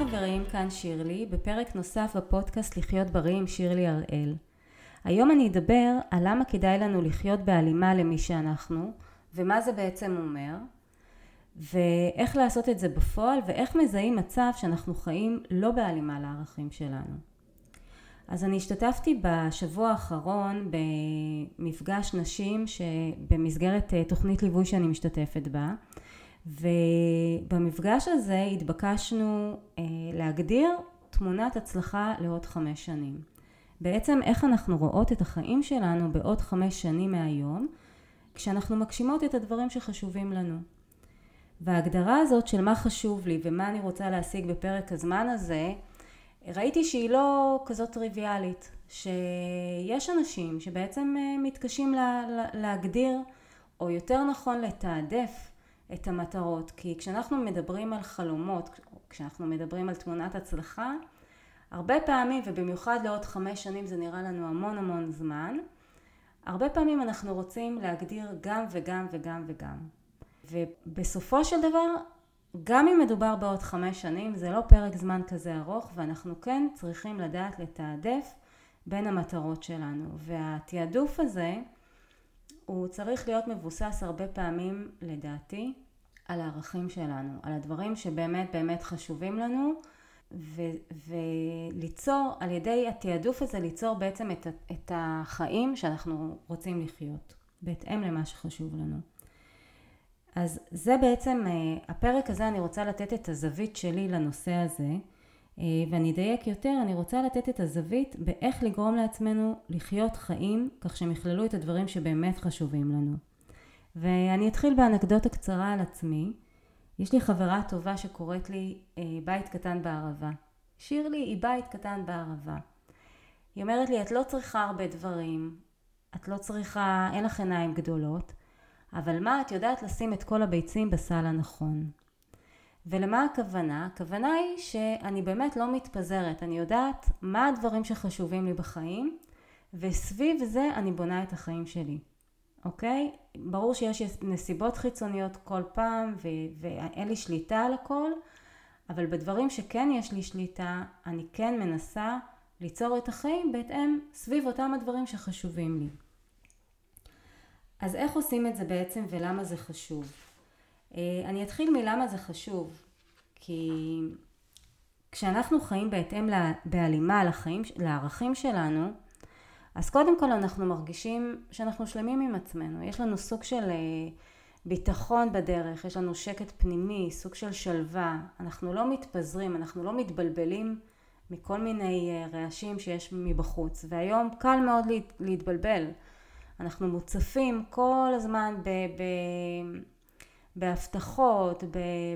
חברים, כאן שירלי, בפרק נוסף בפודקאסט לחיות בריא עם שירלי הראל. היום אני אדבר על למה כדאי לנו לחיות בהלימה למי שאנחנו, ומה זה בעצם אומר, ואיך לעשות את זה בפועל, ואיך מזהים מצב שאנחנו חיים לא בהלימה לערכים שלנו. אז אני השתתפתי בשבוע האחרון במפגש נשים שבמסגרת אה, תוכנית ליווי שאני משתתפת בה ובמפגש הזה התבקשנו אה, להגדיר תמונת הצלחה לעוד חמש שנים. בעצם איך אנחנו רואות את החיים שלנו בעוד חמש שנים מהיום כשאנחנו מגשימות את הדברים שחשובים לנו. וההגדרה הזאת של מה חשוב לי ומה אני רוצה להשיג בפרק הזמן הזה ראיתי שהיא לא כזאת טריוויאלית, שיש אנשים שבעצם אה, מתקשים לה, להגדיר, או יותר נכון לתעדף את המטרות, כי כשאנחנו מדברים על חלומות, כשאנחנו מדברים על תמונת הצלחה, הרבה פעמים, ובמיוחד לעוד חמש שנים זה נראה לנו המון המון זמן, הרבה פעמים אנחנו רוצים להגדיר גם וגם וגם וגם. ובסופו של דבר גם אם מדובר בעוד חמש שנים, זה לא פרק זמן כזה ארוך, ואנחנו כן צריכים לדעת לתעדף בין המטרות שלנו. והתעדוף הזה, הוא צריך להיות מבוסס הרבה פעמים, לדעתי, על הערכים שלנו, על הדברים שבאמת באמת חשובים לנו, ו- וליצור, על ידי התעדוף הזה, ליצור בעצם את, את החיים שאנחנו רוצים לחיות, בהתאם למה שחשוב לנו. אז זה בעצם, אה, הפרק הזה אני רוצה לתת את הזווית שלי לנושא הזה, ואני אדייק יותר, אני רוצה לתת את הזווית באיך לגרום לעצמנו לחיות חיים כך שהם יכללו את הדברים שבאמת חשובים לנו. ואני אתחיל באנקדוטה קצרה על עצמי. יש לי חברה טובה שקוראת לי אה, בית קטן בערבה. שירלי היא בית קטן בערבה. היא אומרת לי, את לא צריכה הרבה דברים, את לא צריכה, אין לך עיניים גדולות, אבל מה, את יודעת לשים את כל הביצים בסל הנכון. ולמה הכוונה? הכוונה היא שאני באמת לא מתפזרת, אני יודעת מה הדברים שחשובים לי בחיים, וסביב זה אני בונה את החיים שלי, אוקיי? ברור שיש נסיבות חיצוניות כל פעם, ו- ואין לי שליטה על הכל, אבל בדברים שכן יש לי שליטה, אני כן מנסה ליצור את החיים בהתאם סביב אותם הדברים שחשובים לי. אז איך עושים את זה בעצם ולמה זה חשוב? אה, אני אתחיל מלמה זה חשוב, כי כשאנחנו חיים בהתאם בהלימה לחיים, לערכים שלנו, אז קודם כל אנחנו מרגישים שאנחנו שלמים עם עצמנו, יש לנו סוג של אה, ביטחון בדרך, יש לנו שקט פנימי, סוג של שלווה, אנחנו לא מתפזרים, אנחנו לא מתבלבלים מכל מיני אה, רעשים שיש מבחוץ, והיום קל מאוד להתבלבל. אנחנו מוצפים כל הזמן ב... ב בהבטחות,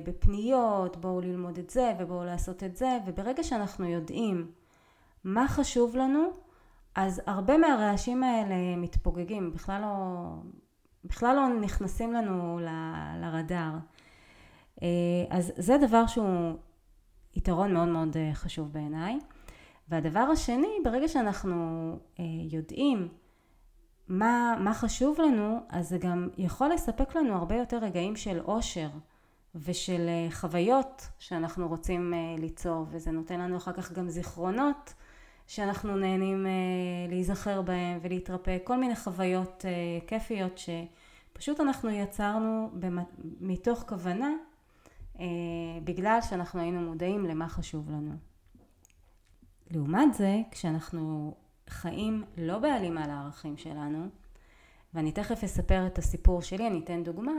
בפניות, בואו ללמוד את זה ובואו לעשות את זה, וברגע שאנחנו יודעים מה חשוב לנו, אז הרבה מהרעשים האלה מתפוגגים, בכלל לא, בכלל לא נכנסים לנו ל, לרדאר. אה, אז זה דבר שהוא יתרון מאוד מאוד אה, חשוב בעיניי. והדבר השני, ברגע שאנחנו אה, יודעים מה, מה חשוב לנו, אז זה גם יכול לספק לנו הרבה יותר רגעים של אושר ושל אה, חוויות שאנחנו רוצים אה, ליצור, וזה נותן לנו אחר כך גם זיכרונות שאנחנו נהנים אה, להיזכר בהם ולהתרפא, כל מיני חוויות כיפיות שפשוט אנחנו יצרנו מתוך כוונה בגלל שאנחנו היינו מודעים למה חשוב לנו. לעומת זה, כשאנחנו חיים לא בהלימה לערכים שלנו, ואני תכף אספר את הסיפור שלי, אני אתן דוגמה,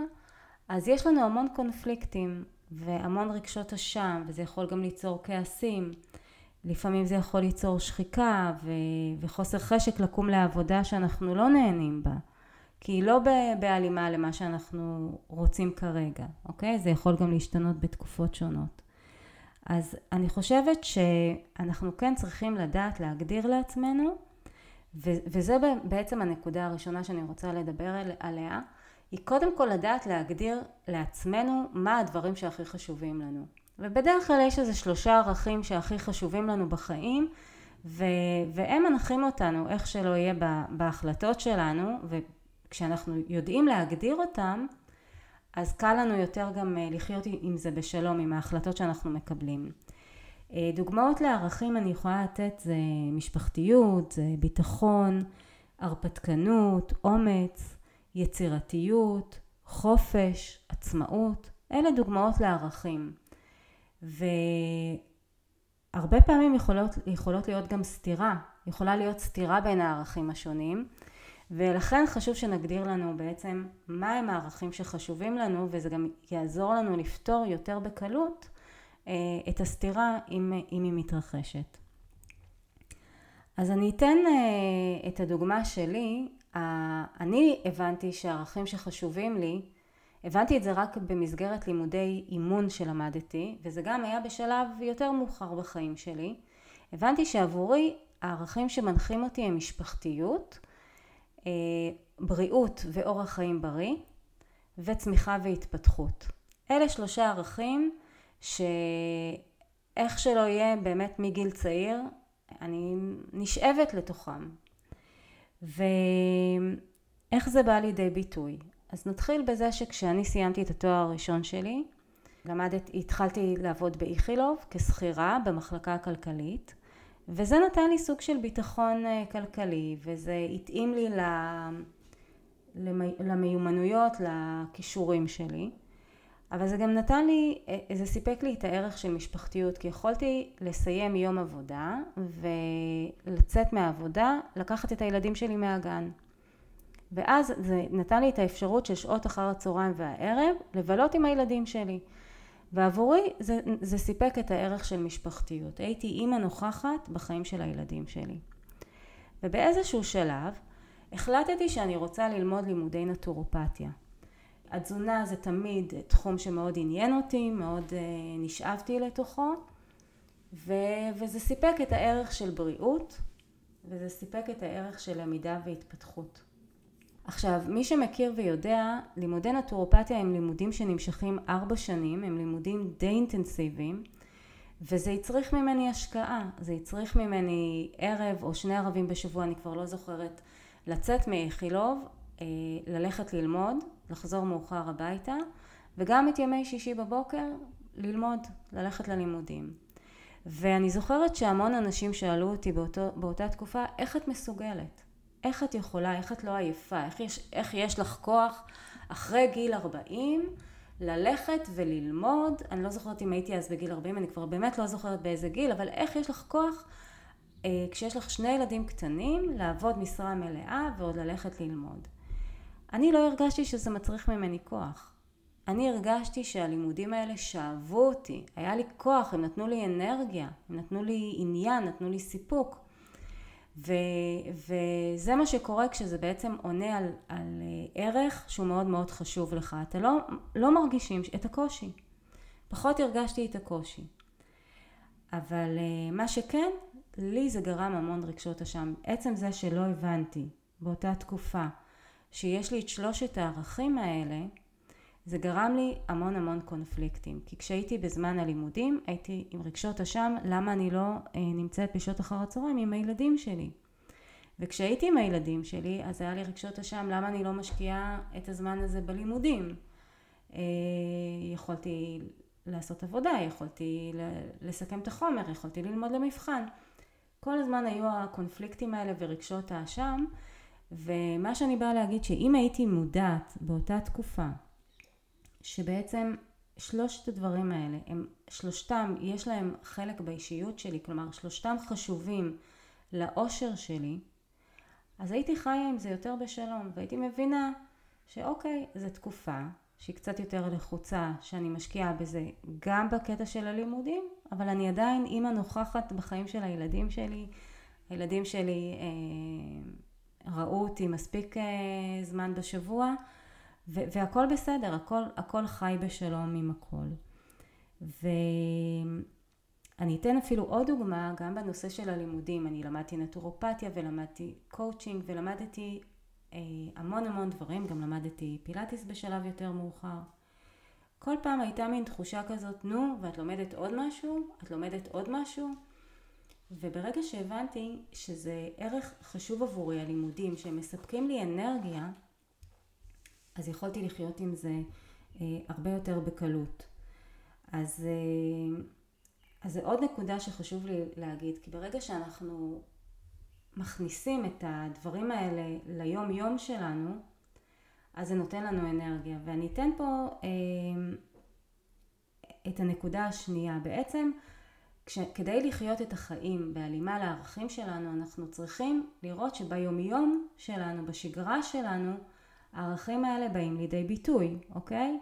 אז יש לנו המון קונפליקטים והמון רגשות אשם, וזה יכול גם ליצור כעסים. לפעמים זה יכול ליצור שחיקה ו- וחוסר חשק לקום לעבודה שאנחנו לא נהנים בה, כי היא לא בהלימה למה שאנחנו רוצים כרגע, אוקיי? זה יכול גם להשתנות בתקופות שונות. אז אני חושבת שאנחנו כן צריכים לדעת להגדיר לעצמנו, ו- וזה בעצם הנקודה הראשונה שאני רוצה לדבר עליה, היא קודם כל לדעת להגדיר לעצמנו מה הדברים שהכי חשובים לנו. ובדרך כלל יש איזה שלושה ערכים שהכי חשובים לנו בחיים, ו- והם מנחים אותנו איך שלא יהיה בהחלטות שלנו, וכשאנחנו יודעים להגדיר אותם, אז קל לנו יותר גם אה, לחיות עם זה בשלום, עם ההחלטות שאנחנו מקבלים. אה, דוגמאות לערכים אני יכולה לתת זה משפחתיות, זה ביטחון, הרפתקנות, אומץ, יצירתיות, חופש, עצמאות, אלה דוגמאות לערכים. והרבה פעמים יכולות, יכולות להיות גם סתירה, יכולה להיות סתירה בין הערכים השונים, ולכן חשוב שנגדיר לנו בעצם מהם הערכים שחשובים לנו, וזה גם יעזור לנו לפתור יותר בקלות אה, את הסתירה אם, אם היא מתרחשת. אז אני אתן אה, את הדוגמה שלי. אני הבנתי שהערכים שחשובים לי, הבנתי את זה רק במסגרת לימודי אימון שלמדתי, וזה גם היה בשלב יותר מאוחר בחיים שלי. הבנתי שעבורי הערכים שמנחים אותי הם משפחתיות, בריאות ואורח חיים בריא, וצמיחה והתפתחות. אלה שלושה ערכים שאיך שלא יהיה באמת מגיל צעיר אני נשאבת לתוכם. ואיך זה בא לידי ביטוי? אז נתחיל בזה שכשאני סיימתי את התואר הראשון שלי, למדת, התחלתי לעבוד באיכילוב כשכירה במחלקה הכלכלית, וזה נתן לי סוג של ביטחון אה, כלכלי, וזה התאים לי למיומנויות, לכישורים שלי. אבל זה גם נתן לי, אה, זה סיפק לי את הערך של משפחתיות, כי יכולתי לסיים יום עבודה ולצאת מהעבודה, לקחת את הילדים שלי מהגן. ואז זה נתן לי את האפשרות של שעות אחר הצהריים והערב לבלות עם הילדים שלי. ועבורי זה, זה סיפק את הערך של משפחתיות. הייתי אימא נוכחת בחיים של הילדים שלי. ובאיזשהו שלב החלטתי שאני רוצה ללמוד לימודי נטורופתיה. התזונה זה תמיד תחום שמאוד עניין אותי, מאוד uh, נשאבתי לתוכו, ו, וזה סיפק את הערך של בריאות, וזה סיפק את הערך של למידה והתפתחות. עכשיו, מי שמכיר ויודע, לימודי נטורופתיה הם לימודים שנמשכים ארבע שנים, הם לימודים די אינטנסיביים, וזה הצריך ממני השקעה, זה הצריך ממני ערב או שני ערבים בשבוע, אני כבר לא זוכרת, לצאת מאיכילוב, אה, ללכת ללמוד, לחזור מאוחר הביתה, וגם את ימי שישי בבוקר ללמוד, ללכת ללימודים. ואני זוכרת שהמון אנשים שאלו אותי באותו, באותה תקופה, איך את מסוגלת? איך את יכולה, איך את לא עייפה, איך יש, איך יש לך כוח אחרי גיל 40 ללכת וללמוד, אני לא זוכרת אם הייתי אז בגיל 40, אני כבר באמת לא זוכרת באיזה גיל, אבל איך יש לך כוח אה, כשיש לך שני ילדים קטנים לעבוד משרה מלאה ועוד ללכת ללמוד. אני לא הרגשתי שזה מצריך ממני כוח. אני הרגשתי שהלימודים האלה שאבו אותי, היה לי כוח, הם נתנו לי אנרגיה, הם נתנו לי עניין, נתנו לי סיפוק. ו, וזה מה שקורה כשזה בעצם עונה על, על אה, ערך שהוא מאוד מאוד חשוב לך. אתה לא, לא מרגישים את הקושי. פחות הרגשתי את הקושי. אבל אה, מה שכן, לי זה גרם המון רגשות אשם. עצם זה שלא הבנתי באותה תקופה שיש לי את שלושת הערכים האלה, זה גרם לי המון המון קונפליקטים. כי כשהייתי בזמן הלימודים, הייתי עם רגשות אשם, למה אני לא אה, נמצאת בשעות אחר הצהריים עם הילדים שלי. וכשהייתי עם הילדים שלי, אז היה לי רגשות אשם, למה אני לא משקיעה את הזמן הזה בלימודים. אה, יכולתי לעשות עבודה, יכולתי לסכם את החומר, יכולתי ללמוד למבחן. כל הזמן היו הקונפליקטים האלה ורגשות האשם, ומה שאני באה להגיד שאם הייתי מודעת באותה תקופה שבעצם שלושת הדברים האלה הם שלושתם יש להם חלק באישיות שלי כלומר שלושתם חשובים לאושר שלי אז הייתי חיה עם זה יותר בשלום והייתי מבינה שאוקיי זו תקופה שהיא קצת יותר לחוצה שאני משקיעה בזה גם בקטע של הלימודים אבל אני עדיין אימא נוכחת בחיים של הילדים שלי. הילדים שלי אה, ראו אותי מספיק אה, זמן בשבוע, והכל בסדר, הכל, הכל חי בשלום עם הכל. ואני אתן אפילו עוד דוגמה, גם בנושא של הלימודים, אני למדתי נטורופתיה ולמדתי קואוצ'ינג ולמדתי אה, המון המון דברים, גם למדתי פילאטיס בשלב יותר מאוחר. כל פעם הייתה מין תחושה כזאת, נו, ואת לומדת עוד משהו? את לומדת עוד משהו? וברגע שהבנתי שזה ערך חשוב עבורי, הלימודים, שהם מספקים לי אנרגיה, אז יכולתי לחיות עם זה אה, הרבה יותר בקלות. אז, אה, אז זה עוד נקודה שחשוב לי להגיד, כי ברגע שאנחנו מכניסים את הדברים האלה ליום יום שלנו, אז זה נותן לנו אנרגיה. ואני אתן פה אה, את הנקודה השנייה. בעצם, כש, כדי לחיות את החיים בהלימה לערכים שלנו, אנחנו צריכים לראות שביומיום שלנו, בשגרה שלנו, הערכים האלה באים לידי ביטוי, אוקיי?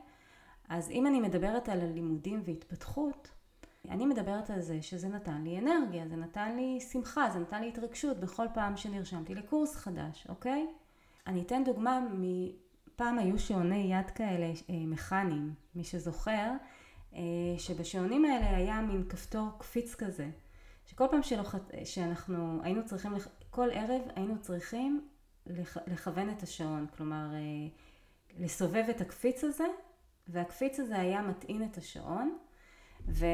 אז אם אני מדברת על הלימודים והתפתחות, אני מדברת על זה שזה נתן לי אנרגיה, זה נתן לי שמחה, זה נתן לי התרגשות בכל פעם שנרשמתי לקורס חדש, אוקיי? אני אתן דוגמה מפעם היו שעוני יד כאלה אה, מכניים, מי שזוכר, אה, שבשעונים האלה היה מין כפתור קפיץ כזה, שכל פעם שלוחת, שאנחנו היינו צריכים, כל ערב היינו צריכים לכוון את השעון, כלומר אה, לסובב את הקפיץ הזה, והקפיץ הזה היה מטעין את השעון. וכל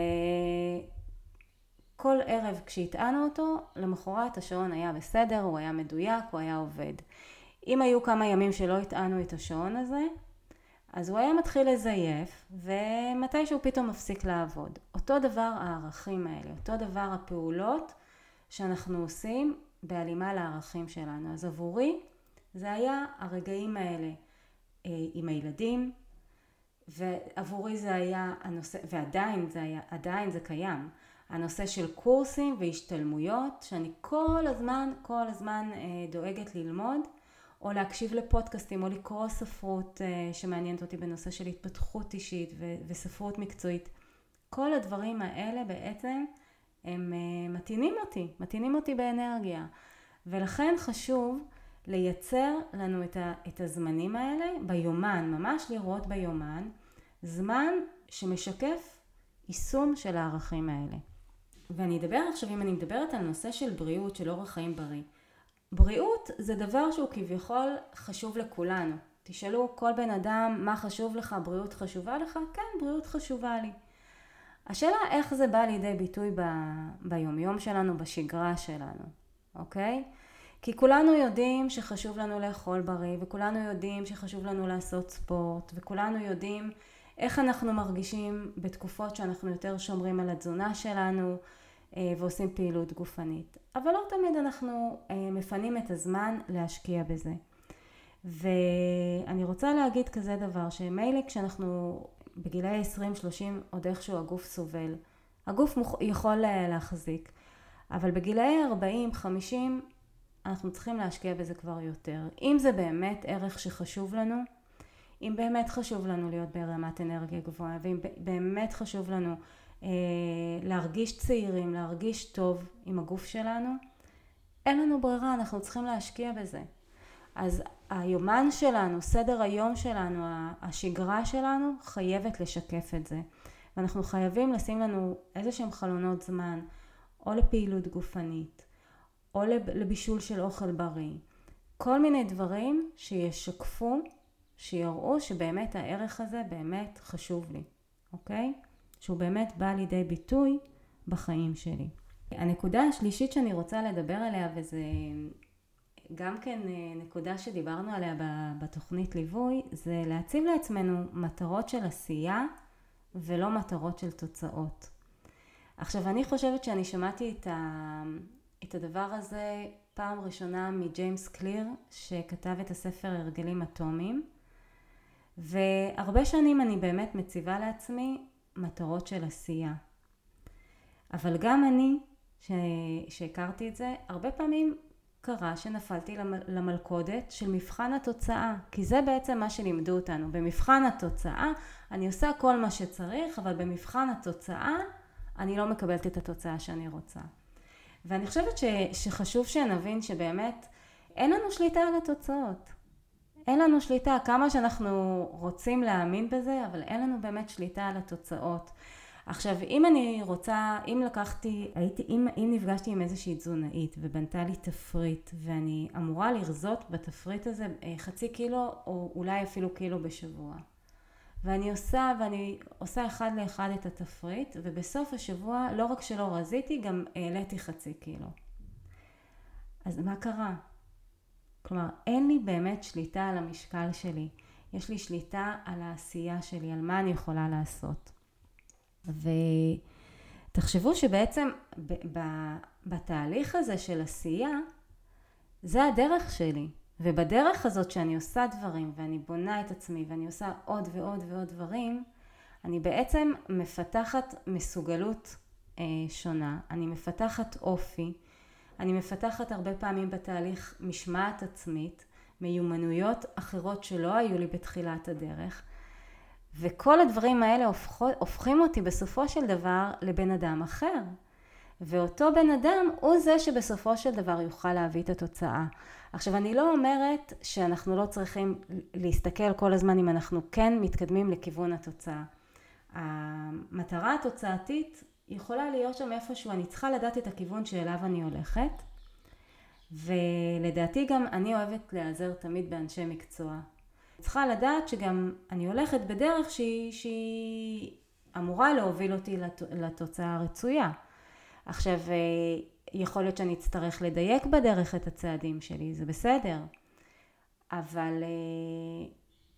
ערב כשהטענו אותו, למחרת השעון היה בסדר, הוא היה מדויק, הוא היה עובד. אם היו כמה ימים שלא הטענו את השעון הזה, אז הוא היה מתחיל לזייף, ומתי שהוא פתאום מפסיק לעבוד. אותו דבר הערכים האלה, אותו דבר הפעולות שאנחנו עושים בהלימה לערכים שלנו. אז עבורי זה היה הרגעים האלה אה, עם הילדים, ועבורי זה היה הנושא, ועדיין זה היה, עדיין זה קיים, הנושא של קורסים והשתלמויות, שאני כל הזמן, כל הזמן אה, דואגת ללמוד, או להקשיב לפודקאסטים, או לקרוא ספרות אה, שמעניינת אותי בנושא של התפתחות אישית וספרות מקצועית. כל הדברים האלה בעצם הם אה, מתאינים אותי, מתאינים אותי באנרגיה. ולכן חשוב לייצר לנו את, ה, את הזמנים האלה ביומן, ממש לראות ביומן, זמן שמשקף יישום של הערכים האלה. ואני אדבר עכשיו, אם אני מדברת על נושא של בריאות, של אורח חיים בריא. בריאות זה דבר שהוא כביכול חשוב לכולנו. תשאלו כל בן אדם מה חשוב לך, בריאות חשובה לך? כן, בריאות חשובה לי. השאלה איך זה בא לידי ביטוי ב... ביומיום שלנו, בשגרה שלנו, אוקיי? כי כולנו יודעים שחשוב לנו לאכול בריא, וכולנו יודעים שחשוב לנו לעשות ספורט, וכולנו יודעים איך אנחנו מרגישים בתקופות שאנחנו יותר שומרים על התזונה שלנו אה, ועושים פעילות גופנית. אבל לא תמיד אנחנו אה, מפנים את הזמן להשקיע בזה. ואני רוצה להגיד כזה דבר, שמילא כשאנחנו בגילאי 20-30 עוד איכשהו הגוף סובל, הגוף יכול אה, להחזיק, אבל בגילאי 40-50 אנחנו צריכים להשקיע בזה כבר יותר. אם זה באמת ערך שחשוב לנו, אם באמת חשוב לנו להיות ברמת אנרגיה גבוהה, ואם באמת חשוב לנו אה, להרגיש צעירים, להרגיש טוב עם הגוף שלנו, אין לנו ברירה, אנחנו צריכים להשקיע בזה. אז היומן שלנו, סדר היום שלנו, השגרה שלנו, חייבת לשקף את זה. ואנחנו חייבים לשים לנו איזה שהם חלונות זמן, או לפעילות גופנית, או לבישול של אוכל בריא. כל מיני דברים שישקפו, שיראו שבאמת הערך הזה באמת חשוב לי, אוקיי? שהוא באמת בא לידי ביטוי בחיים שלי. הנקודה השלישית שאני רוצה לדבר עליה, וזה גם כן אה, נקודה שדיברנו עליה בתוכנית ליווי, זה להציב לעצמנו מטרות של עשייה ולא מטרות של תוצאות. עכשיו אני חושבת שאני שמעתי את, ה, את הדבר הזה פעם ראשונה מג'יימס קליר שכתב את הספר הרגלים אטומיים והרבה שנים אני באמת מציבה לעצמי מטרות של עשייה. אבל גם אני, שהכרתי את זה, הרבה פעמים קרה שנפלתי למלכודת של מבחן התוצאה, כי זה בעצם מה שלימדו אותנו. במבחן התוצאה אני עושה כל מה שצריך, אבל במבחן התוצאה אני לא מקבלת את התוצאה שאני רוצה. ואני חושבת ש, שחשוב שנבין שבאמת אין לנו שליטה על התוצאות. אין לנו שליטה, כמה שאנחנו רוצים להאמין בזה, אבל אין לנו באמת שליטה על התוצאות. עכשיו, אם אני רוצה, אם לקחתי, הייתי, אם, אם נפגשתי עם איזושהי תזונאית ובנתה לי תפריט, ואני אמורה לרזות בתפריט הזה אה, חצי קילו, או אולי אפילו קילו בשבוע. ואני עושה, ואני עושה אחד לאחד את התפריט, ובסוף השבוע לא רק שלא רזיתי, גם העליתי חצי קילו. אז מה קרה? כלומר, אין לי באמת שליטה על המשקל שלי. יש לי שליטה על העשייה שלי, על מה אני יכולה לעשות. ותפקיד תחשבו שבעצם בתהליך הזה של עשייה, זה הדרך שלי. ובדרך הזאת שאני עושה דברים ואני בונה את עצמי ואני עושה עוד ועוד ועוד דברים, אני בעצם מפתחת מסוגלות אה, שונה, אני מפתחת אופי, אני מפתחת הרבה פעמים בתהליך משמעת עצמית, מיומנויות אחרות שלא היו לי בתחילת הדרך, וכל הדברים האלה הופכו, הופכים אותי בסופו של דבר לבן אדם אחר. ואותו בן אדם הוא זה שבסופו של דבר יוכל להביא את התוצאה. עכשיו אני לא אומרת שאנחנו לא צריכים להסתכל כל הזמן אם אנחנו כן מתקדמים לכיוון התוצאה. המטרה התוצאתית יכולה להיות שם איפשהו, אני צריכה לדעת את הכיוון שאליו אני הולכת ולדעתי גם אני אוהבת להיעזר תמיד באנשי מקצוע. צריכה לדעת שגם אני הולכת בדרך שהיא, שהיא אמורה להוביל אותי לתוצאה הרצויה. עכשיו יכול להיות שאני אצטרך לדייק בדרך את הצעדים שלי, זה בסדר. אבל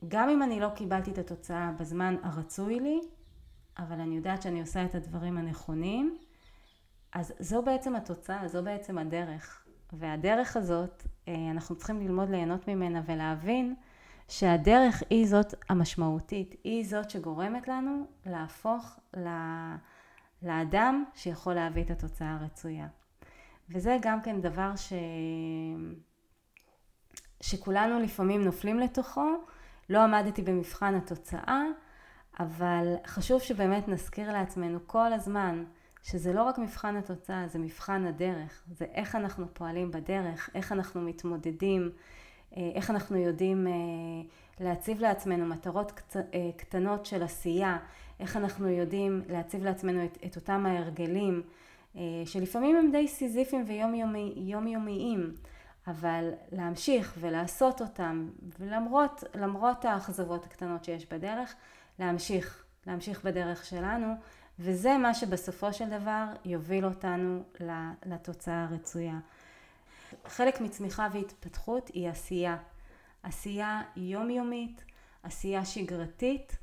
גם אם אני לא קיבלתי את התוצאה בזמן הרצוי לי, אבל אני יודעת שאני עושה את הדברים הנכונים, אז זו בעצם התוצאה, זו בעצם הדרך. והדרך הזאת, אנחנו צריכים ללמוד ליהנות ממנה ולהבין שהדרך היא זאת המשמעותית, היא זאת שגורמת לנו להפוך לאדם שיכול להביא את התוצאה הרצויה. וזה גם כן דבר ש... שכולנו לפעמים נופלים לתוכו, לא עמדתי במבחן התוצאה, אבל חשוב שבאמת נזכיר לעצמנו כל הזמן שזה לא רק מבחן התוצאה, זה מבחן הדרך, זה איך אנחנו פועלים בדרך, איך אנחנו מתמודדים, איך אנחנו יודעים אה, להציב לעצמנו מטרות אה, קטנות של עשייה, איך אנחנו יודעים להציב לעצמנו את, את אותם ההרגלים, שלפעמים הם די סיזיפיים ויומיומיים, אבל להמשיך ולעשות אותם, ולמרות למרות האכזבות הקטנות שיש בדרך, להמשיך, להמשיך בדרך שלנו, וזה מה שבסופו של דבר יוביל אותנו לתוצאה הרצויה. חלק מצמיחה והתפתחות היא עשייה. עשייה יומיומית, עשייה שגרתית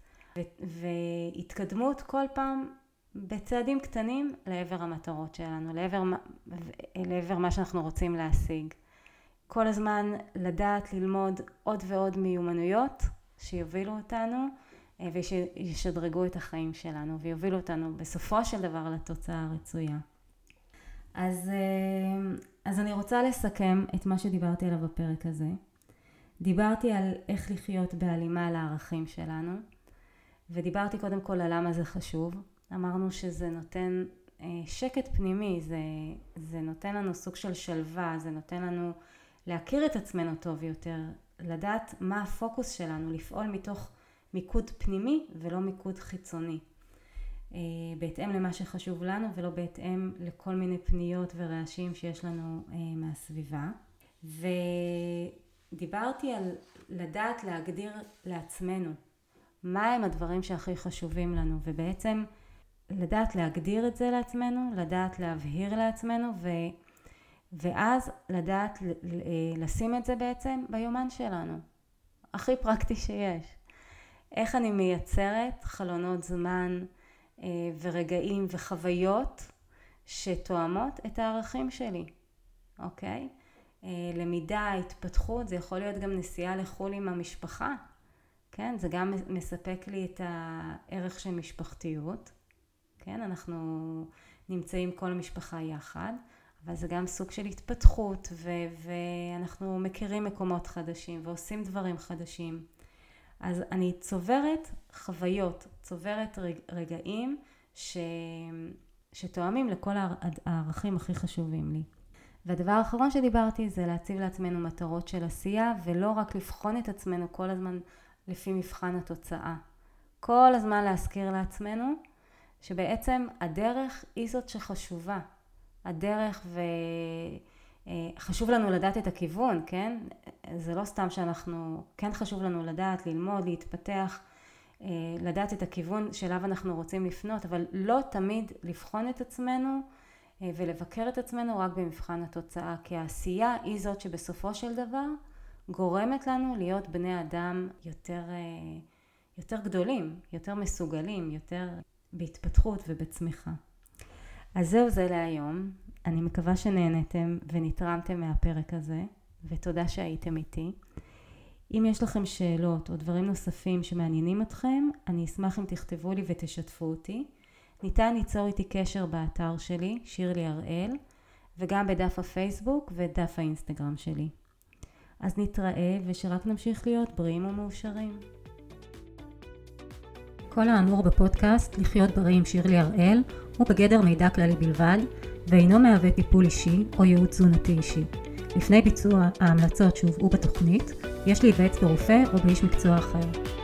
והתקדמות כל פעם בצעדים קטנים לעבר המטרות שלנו, לעבר, לעבר מה שאנחנו רוצים להשיג. כל הזמן לדעת ללמוד עוד ועוד מיומנויות שיובילו אותנו אה, ושישדרגו את החיים שלנו ויובילו אותנו בסופו של דבר לתוצאה הרצויה. אז, אה, אז אני רוצה לסכם את מה שדיברתי עליו בפרק הזה. דיברתי על איך לחיות בהלימה לערכים שלנו, ודיברתי קודם כל על למה זה חשוב. אמרנו שזה נותן אה, שקט פנימי, זה, זה נותן לנו סוג של שלווה, זה נותן לנו להכיר את עצמנו טוב יותר, לדעת מה הפוקוס שלנו, לפעול מתוך מיקוד פנימי ולא מיקוד חיצוני. אה, בהתאם למה שחשוב לנו ולא בהתאם לכל מיני פניות ורעשים שיש לנו אה, מהסביבה. ודיברתי על לדעת להגדיר לעצמנו מה הם הדברים שהכי חשובים לנו ובעצם לדעת להגדיר את זה לעצמנו, לדעת להבהיר לעצמנו ו... ואז לדעת לשים את זה בעצם ביומן שלנו. הכי פרקטי שיש. איך אני מייצרת חלונות זמן אה, ורגעים וחוויות שתואמות את הערכים שלי, אוקיי? אה, למידה, התפתחות, זה יכול להיות גם נסיעה לחו"ל עם המשפחה, כן? זה גם מספק לי את הערך של משפחתיות, כן? אנחנו נמצאים כל המשפחה יחד, אבל זה גם סוג של התפתחות ו- ואנחנו מכירים מקומות חדשים ועושים דברים חדשים. אז אני צוברת חוויות, צוברת רגעים ש... שתואמים לכל הערכים הכי חשובים לי. והדבר האחרון שדיברתי זה להציב לעצמנו מטרות של עשייה ולא רק לבחון את עצמנו כל הזמן לפי מבחן התוצאה. כל הזמן להזכיר לעצמנו שבעצם הדרך היא זאת שחשובה. הדרך ו... אה, לנו לדעת את הכיוון, כן? זה לא סתם שאנחנו, כן חשוב לנו לדעת, ללמוד, להתפתח, אה, לדעת את הכיוון שאליו אנחנו רוצים לפנות, אבל לא תמיד לבחון את עצמנו אה, ולבקר את עצמנו רק במבחן התוצאה, כי העשייה היא זאת שבסופו של דבר גורמת לנו להיות בני אדם יותר, יותר גדולים, יותר מסוגלים, יותר בהתפתחות ובצמיחה. אז זהו זה להיום. אני מקווה שנהנתם ונתרמתם מהפרק הזה, ותודה שהייתם איתי. אם יש לכם שאלות או דברים נוספים שמעניינים אתכם, אני אשמח אם תכתבו לי ותשתפו אותי. ניתן ליצור איתי קשר באתר שלי, שירלי הראל, וגם בדף הפייסבוק ודף האינסטגרם שלי. אז נתראה ושרק נמשיך להיות בריאים ומאושרים. כל האמור בפודקאסט לחיות בריא עם שירלי הראל הוא בגדר מידע כללי בלבד ואינו מהווה טיפול אישי או ייעוץ תזונתי אישי. לפני ביצוע ההמלצות שהובאו בתוכנית, יש להיוועץ ברופא או באיש מקצוע אחר.